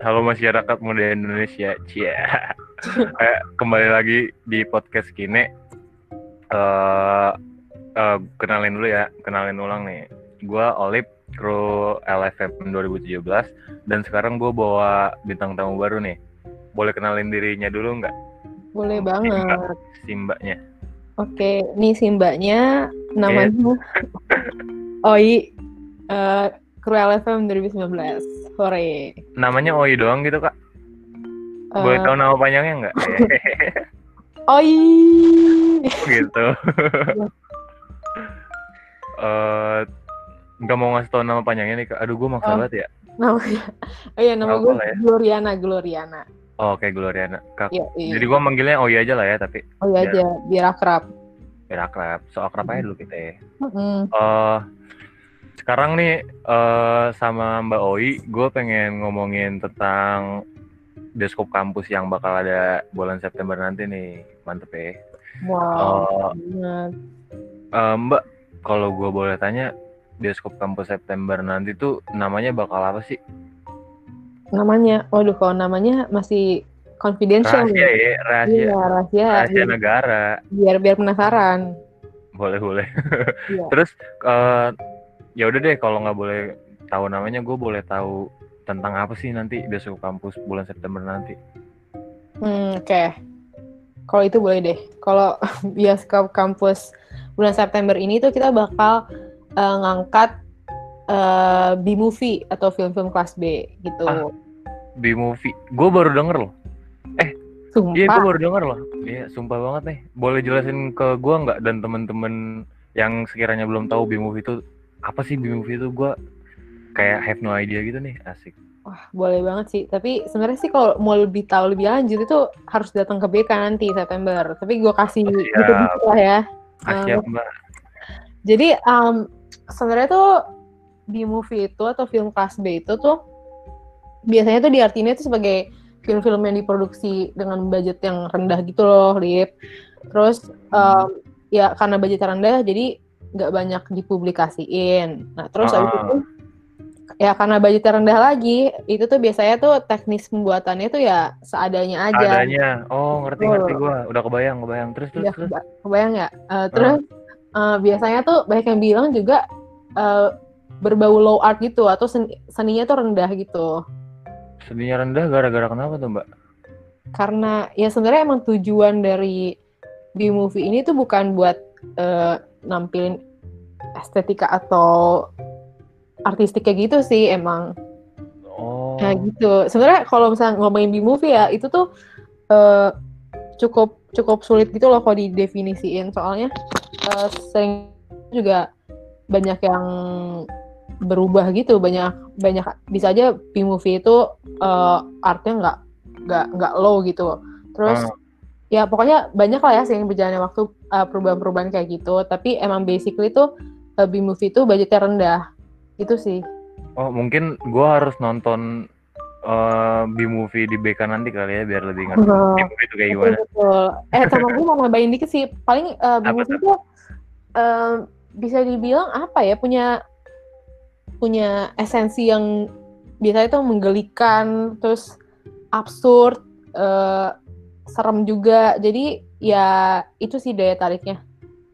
halo masyarakat muda Indonesia. Cia. Eh, kembali lagi di podcast Kine. Eh eh, kenalin dulu ya, kenalin ulang nih. Gua Olip, kru LFM 2017 dan sekarang gue bawa bintang tamu baru nih. Boleh kenalin dirinya dulu nggak? Boleh banget. Si mbaknya. Oke, nih si mbaknya namanya Oi, eh kru LFM 2019. Sore. Namanya Oi doang gitu kak? Boleh Eh, tahu nama panjangnya nggak? Oi. Oh, gitu. Eh nggak mau ngasih tahu nama panjangnya nih kak. Aduh gue maksa Oh. banget ya. namanya. Oh iya, nama gue ya? Gloriana, Gloriana. Oh, oke Gloriana. Kak. Iya, iya. Jadi gue manggilnya Oi aja lah ya, tapi Oi aja, biar akrab. biar akrab. So akrab aja dulu kita ya. Mm-mm. Eh, sekarang nih eh sama Mbak Oi, gue pengen ngomongin tentang Deskop kampus yang bakal ada bulan September nanti nih, mantep ya. Wow. Banget. eh, Mbak, kalau gue boleh tanya, Deskop kampus September nanti tuh namanya bakal apa sih? Namanya, waduh kalau namanya masih confidential Rahasia nih. ya, rahasia, Iya, rahasia. rahasia negara. biar biar penasaran. Boleh boleh. Iya. Terus eh ya udah deh, kalau nggak boleh tahu namanya, gue boleh tahu tentang apa sih nanti Deskop kampus bulan September nanti? Hmm, oke. Kalau itu boleh deh. Kalau bioskop kampus bulan September ini tuh kita bakal eh, ngangkat eh, B-movie atau film-film kelas B gitu. Ah, B-movie. Gue baru denger loh. Sumpah. Iya, gue baru denger loh. Iya, sumpah banget nih. Boleh jelasin ke gue nggak dan temen-temen yang sekiranya belum tahu B-movie itu apa sih B-movie itu? Gue kayak have no idea gitu nih. Asik. Wah, boleh banget sih. Tapi sebenarnya sih kalau mau lebih tahu lebih lanjut itu harus datang ke BK nanti September. Tapi gue kasih Oh, gitu lah ya. Ah, siap, Mbak. Jadi um, sebenarnya tuh B-movie itu atau film kelas B itu tuh biasanya tuh diartinya itu sebagai film-film yang diproduksi dengan budget yang rendah gitu loh, Lip. Terus um, ya karena budget rendah jadi nggak banyak dipublikasiin. Nah terus habis Ah. itu ya karena budget rendah lagi itu tuh biasanya tuh teknis pembuatannya tuh ya seadanya aja. Adanya. Oh, ngerti Betul. ngerti gue. Udah kebayang, kebayang. Terus terus Udah terus. keba- kebayang nggak? Eh, terus eh, biasanya tuh banyak yang bilang juga eh, berbau low art gitu atau seni- seninya tuh rendah gitu. Seninya rendah gara-gara kenapa tuh, Mbak? Karena ya sebenarnya emang tujuan dari B-movie ini tuh bukan buat eh, nampilin estetika atau artistiknya gitu sih emang. Oh. Nah gitu. Sebenarnya kalau misalnya ngomongin B-movie ya itu tuh eh, cukup cukup sulit gitu loh kalau didefinisiin soalnya eh, sering juga banyak yang berubah gitu banyak banyak bisa aja B-movie itu eh, artnya nggak nggak nggak low gitu terus Ah. Ya pokoknya banyak lah ya sering berjalannya waktu eh, perubahan-perubahan kayak gitu tapi emang basically tuh eh, B-movie itu budgetnya rendah itu sih Oh, mungkin gua harus nonton eh, B-movie di BK nanti kali ya biar lebih ngerti Oh. B-movie itu kayak Betul, gimana. betul. Eh, sama gue mau nambahin dikit sih. Paling uh, B-movie itu eh, bisa dibilang apa ya, punya punya esensi yang biasanya itu menggelikan, terus absurd, eh, serem juga. Jadi ya itu sih daya tariknya.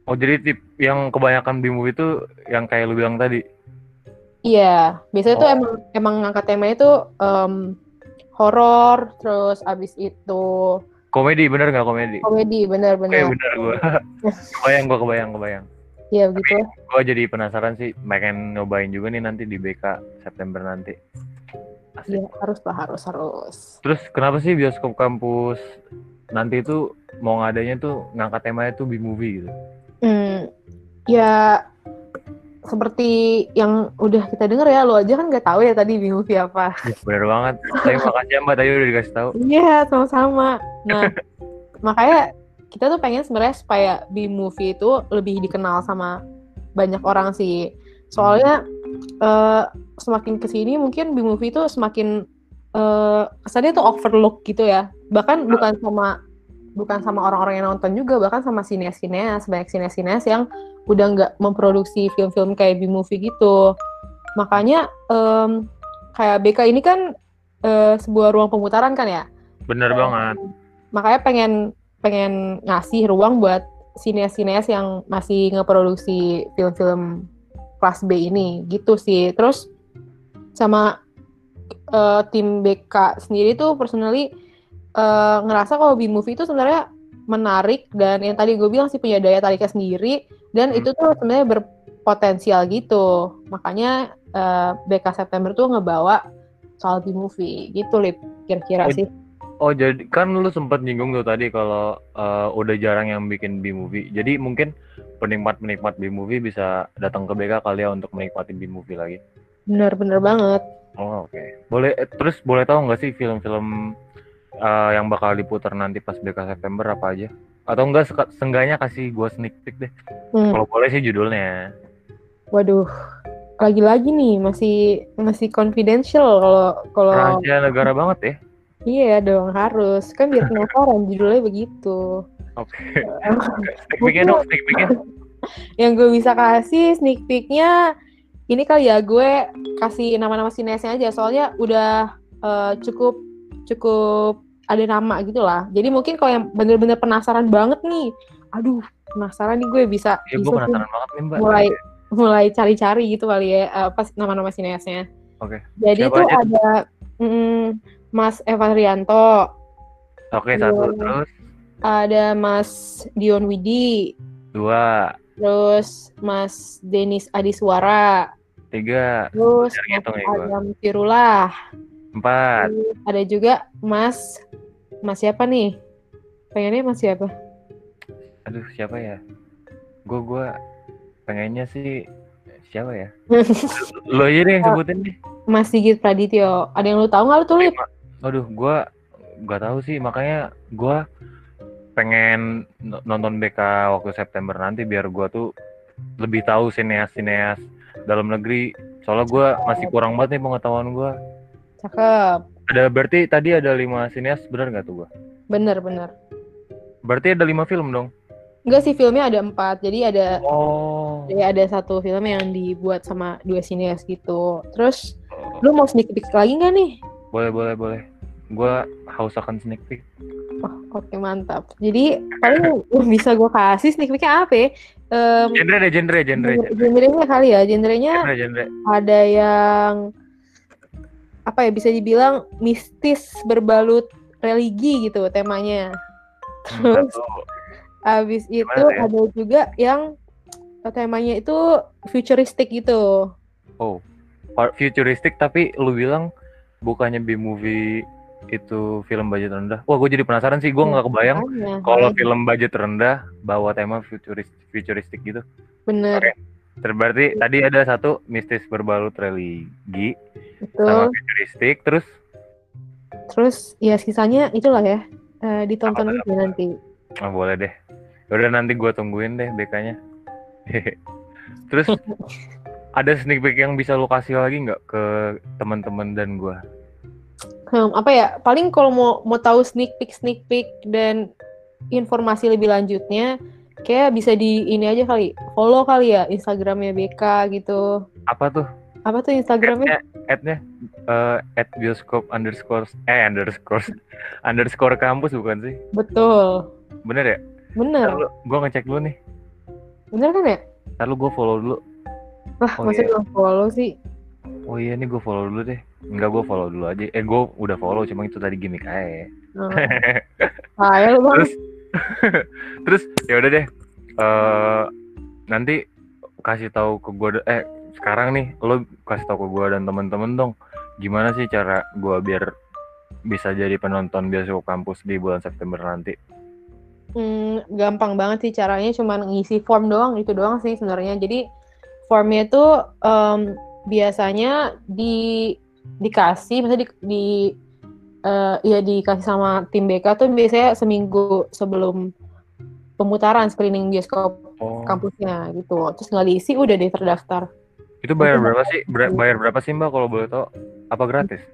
Oh, jadi tip yang kebanyakan B-movie itu yang kayak lu bilang tadi. Iya, biasanya tuh Oh. emang emang ngangkat temanya itu em, horor, terus abis itu Komedi bener nggak komedi? komedi, Oke bener-bener. bener gua. kebayang gua kebayang kebayang. Iya begitu. Gua jadi penasaran sih, pengen nyobain juga nih nanti di BK September nanti. Asik. Iya, harus lah, harus, harus. Terus kenapa sih bioskop kampus nanti itu mau ngadanya tuh ngangkat temanya tuh B-movie gitu? Hmm, ya seperti yang udah kita denger ya, lo aja kan nggak tahu ya tadi B-movie apa. Ya, bener banget. Tapi makasih ya Mbak, tadi udah dikasih tahu. Iya, sama-sama. Nah, makanya kita tuh pengen sebenarnya supaya B-movie itu lebih dikenal sama banyak orang sih. Soalnya eh, semakin ke sini mungkin B-movie itu semakin eh, kesannya tuh overlook gitu ya. Bahkan bukan sama bukan sama orang-orang yang nonton juga, bahkan sama sineas-sineas, banyak sineas-sineas yang udah nggak memproduksi film-film kayak B-movie gitu. Makanya em, kayak BK ini kan eh, sebuah ruang pemutaran kan ya. Bener banget. Makanya pengen pengen ngasih ruang buat sineas-sineas yang masih ngeproduksi film-film kelas B ini gitu sih. Terus sama eh, tim BK sendiri tuh personally eh, ngerasa kalau B-movie itu sebenarnya menarik dan yang tadi gue bilang sih punya daya tariknya sendiri dan Hmm. itu tuh sebenarnya berpotensial gitu. Makanya eh, BK September tuh ngebawa soal B-movie gitu Lip kira-kira Oh, sih. Oh jadi kan lu sempat nyinggung tuh tadi kalau eh, udah jarang yang bikin B-movie. Jadi mungkin penikmat-penikmat B-movie bisa datang ke BK kali ya untuk menikmati B-movie lagi. Bener-bener banget. Oh oke. Boleh eh, terus boleh tahu nggak sih film-film eh, yang bakal diputar nanti pas BK September apa aja? Atau enggak seenggaknya kasih gua sneak peek deh. Hmm. Kalau boleh sih judulnya. Waduh, lagi-lagi nih masih masih confidential kalau kalau Rahasia negara banget ya. iya dong harus kan biar penasaran judulnya begitu. Oke. sneak peeknya dong, sneak peeknya. Yang gue bisa kasih sneak peeknya ini kali ya gue kasih nama-nama sinesnya aja soalnya udah eh, cukup cukup ada nama gitu lah. Jadi mungkin kalau yang bener-bener penasaran banget nih, aduh penasaran nih gue bisa Ya gue bisa tuh penasaran banget nih mbak. mulai mulai cari-cari gitu kali ya apa sih nama-nama sineasnya. Oke. Jadi Siapa itu aja? ada mm, Mas Evan Rianto, Oke satu Iya. terus ada Mas Dion Widi, dua terus Mas Denis Adiswara, tiga terus Mas. Adam Firullah, empat terus ada juga Mas Mas siapa nih? Pengennya Mas siapa? aduh siapa ya gue gue pengennya sih siapa ya lo aja deh yang sebutin deh Mas Sigit Pradityo. Ada yang lu tahu nggak lu tuh? Lip? aduh gue nggak tahu sih makanya gue pengen nonton BK waktu September nanti biar gue tuh lebih tahu sineas-sineas dalam negeri soalnya gue masih kurang banget nih pengetahuan gue Cakep. ada berarti tadi ada lima sineas benar nggak tuh gue Bener bener. berarti ada lima film dong Enggak sih filmnya ada empat. Jadi ada oh Jadi ada satu film yang dibuat sama dua sineas gitu. Terus lu mau sneak peek lagi nggak nih? boleh boleh boleh gue haus akan sneak peek Oh, oke mantap. Jadi paling bisa gue kasih sneak peeknya apa ya? Em, genre deh genre genre genre genrenya kali ya. Genrenya genre genre ada yang apa ya bisa dibilang mistis berbalut religi gitu temanya. Terus abis itu Gimana ya? ada juga yang temanya itu futuristik gitu. Oh, futuristik tapi lu bilang bukannya B-movie itu film budget rendah. Wah, gue jadi penasaran sih. Gue nggak kebayang Makanya, kalau film budget rendah bawa tema futuris futuristik gitu. bener Oke. Ter- Berarti tadi ada satu mistis berbalut religi betul. sama futuristik. Terus Terus ya sisanya itulah ya eh, ditonton aja nanti. oh, boleh deh. Udah nanti gue tungguin deh BK-nya. Terus ada sneak peek yang bisa lu kasih lagi nggak ke teman-teman dan gue? Hmm, apa ya? Paling kalau mau mau tahu sneak peek sneak peek dan informasi lebih lanjutnya, kayak bisa di ini aja kali, follow kali ya Instagramnya BK gitu. Apa tuh? Apa tuh Instagramnya? Ad-nya eh at bioskop underscore eh underscore underscore kampus bukan sih? Betul, Bener ya? bener, Ntar lu, gue ngecek dulu nih. bener kan ya? Ntar lu gue follow dulu. Lah, Oh, masa iya. belum follow sih? Oh iya nih gue follow dulu deh. Enggak gue follow dulu aja. Eh gue udah follow cuma itu tadi gimmick aja. Hmm. Ah, ya lu. Terus terus ya udah deh. Eh nanti kasih tahu ke gue eh sekarang nih lo kasih tahu ke gue dan temen-temen dong gimana sih cara gue biar bisa jadi penonton bioskop kampus di bulan September nanti. Hmm, gampang banget sih caranya cuman ngisi form doang itu doang sih sebenarnya jadi formnya itu em, biasanya di dikasih misalnya di, di eh, ya dikasih sama tim BK tuh biasanya seminggu sebelum pemutaran screening bioskop Oh. kampusnya gitu terus nggak diisi udah deh terdaftar Itu bayar Itu berapa sih? Ber- bayar berapa sih Mbak kalau boleh tahu? Apa gratis?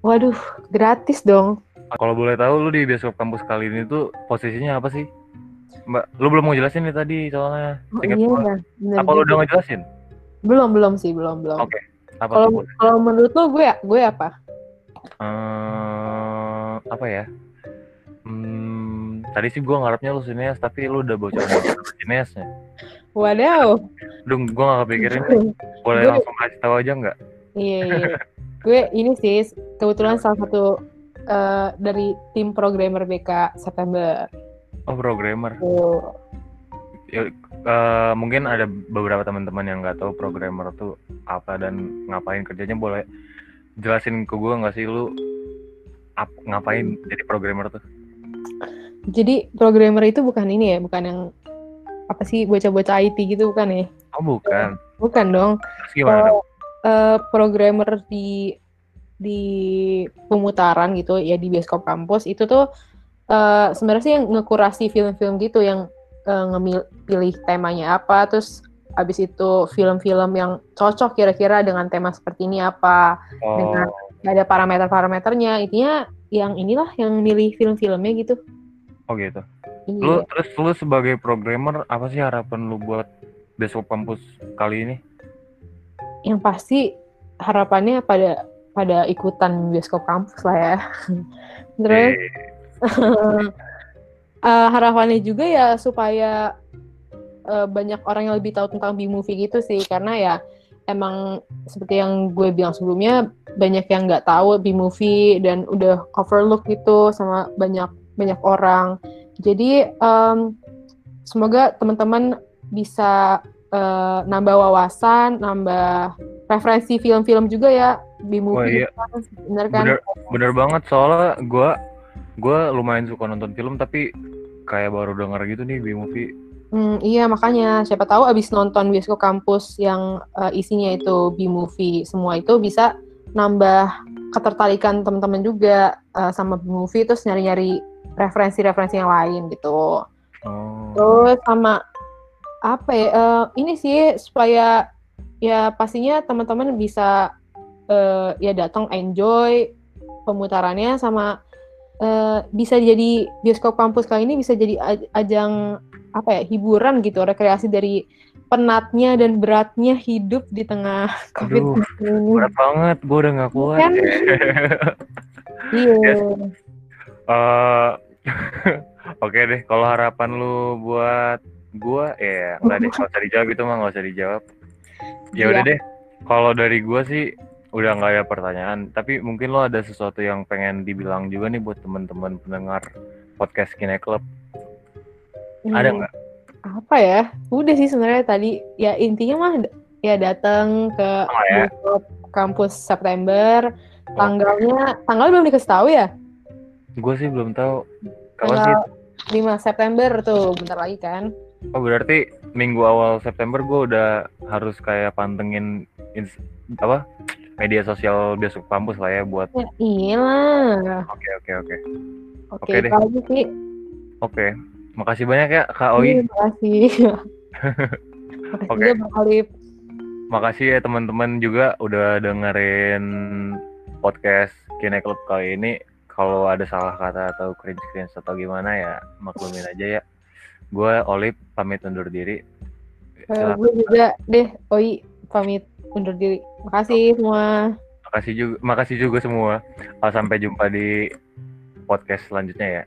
waduh gratis dong Kalau boleh tahu lu di bioskop kampus kali ini tuh posisinya apa sih? Mbak, lu belum mau jelasin nih tadi soalnya. oh, iya ya, bener Apa lu udah ngejelasin? Belum belum sih belum belum Oke. Apa kalau kalau menurut lo gue gue apa eh apa ya? Hmm, tadi sih gua ngarepnya lu sineas, tapi lu udah bocor-bocor sineasnya. Wadaw. Duh, gua gak kepikirin. Boleh Gue- langsung kasih tahu aja nggak? Iya, iya. gue ini sih kebetulan salah satu eh, dari tim programmer BK September. Oh, programmer. Tuh. Ya, eh, mungkin ada beberapa teman-teman yang nggak tahu programmer tuh apa dan ngapain kerjanya boleh jelasin ke gua nggak sih lu ap- ngapain jadi programmer tuh? Jadi programmer itu bukan ini ya, bukan yang apa sih bocah-bocah IT gitu bukan ya? Oh bukan. Bukan dong. Terus gimana? dong? eh, programmer di di pemutaran gitu ya di bioskop kampus itu tuh eh, sebenarnya sih yang ngekurasi film-film gitu yang eh, ngemil pilih temanya apa terus habis itu film-film yang cocok kira-kira dengan tema seperti ini apa Oh, dengan- ada parameter-parameternya. Intinya yang inilah yang milih film-filmnya gitu. Oh gitu. iya. Lu terus lu sebagai programmer apa sih harapan lu buat besok kampus kali ini? yang pasti harapannya pada pada ikutan bioskop kampus lah ya. Terus Eh, harapannya juga ya supaya eh, banyak orang yang lebih tahu tentang B-movie gitu sih. Karena ya emang seperti yang gue bilang sebelumnya banyak yang nggak tahu B-movie dan udah overlook gitu sama banyak banyak orang. Jadi em, semoga teman-teman bisa eh, nambah wawasan nambah referensi film-film juga ya Oh, B-movie iya. bener kan? Bener, bener banget. Soalnya gua gua lumayan suka nonton film tapi kayak baru denger gitu nih B-movie. Hmm, iya makanya siapa tahu abis nonton bioskop kampus yang eh, isinya itu B-movie semua itu bisa nambah ketertarikan teman-teman juga eh, sama B-movie terus nyari-nyari referensi-referensi yang lain gitu. Oh. Terus sama apa ya? eh, ini sih supaya ya pastinya teman-teman bisa eh, ya datang enjoy pemutarannya sama eh, bisa jadi bioskop kampus kali ini bisa jadi aj- ajang apa ya hiburan gitu rekreasi dari penatnya dan beratnya hidup di tengah covid Aduh, berat banget, gua udah nggak kuat. Kan? Iya. Eh, Oke deh, kalau harapan lu buat gua ya nggak deh, nggak usah dijawab itu mah nggak usah dijawab. Ya udah Iya. deh, kalau dari gua sih udah nggak ada pertanyaan, tapi mungkin lo ada sesuatu yang pengen dibilang juga nih buat teman-teman pendengar podcast Kine Club. Ada Hmm, nggak? apa ya udah sih sebenarnya tadi ya intinya mah ya datang ke Sama ya. kampus September tanggalnya tanggal belum dikasih tahu ya Gue sih belum tahu. Kapan sih? tanggal 5 September tuh bentar lagi kan Oh berarti minggu awal September gue udah harus kayak pantengin apa media sosial bioskop kampus lah ya buat ya iyalah. Oke oke oke. Oke Oke deh. sih. Oke. Makasih banyak ya kak Iya, Oi. Terima kasih makasih Oke. juga Bang Alif makasih ya teman-teman juga udah dengerin podcast Kine Club kali ini. Kalau ada salah kata atau cringe cringe atau gimana ya maklumin aja ya. Gue Olip pamit undur diri. Eh, Silakan. gue juga deh Oi pamit undur diri. Makasih semua. Makasih juga makasih juga semua. Sampai jumpa di podcast selanjutnya ya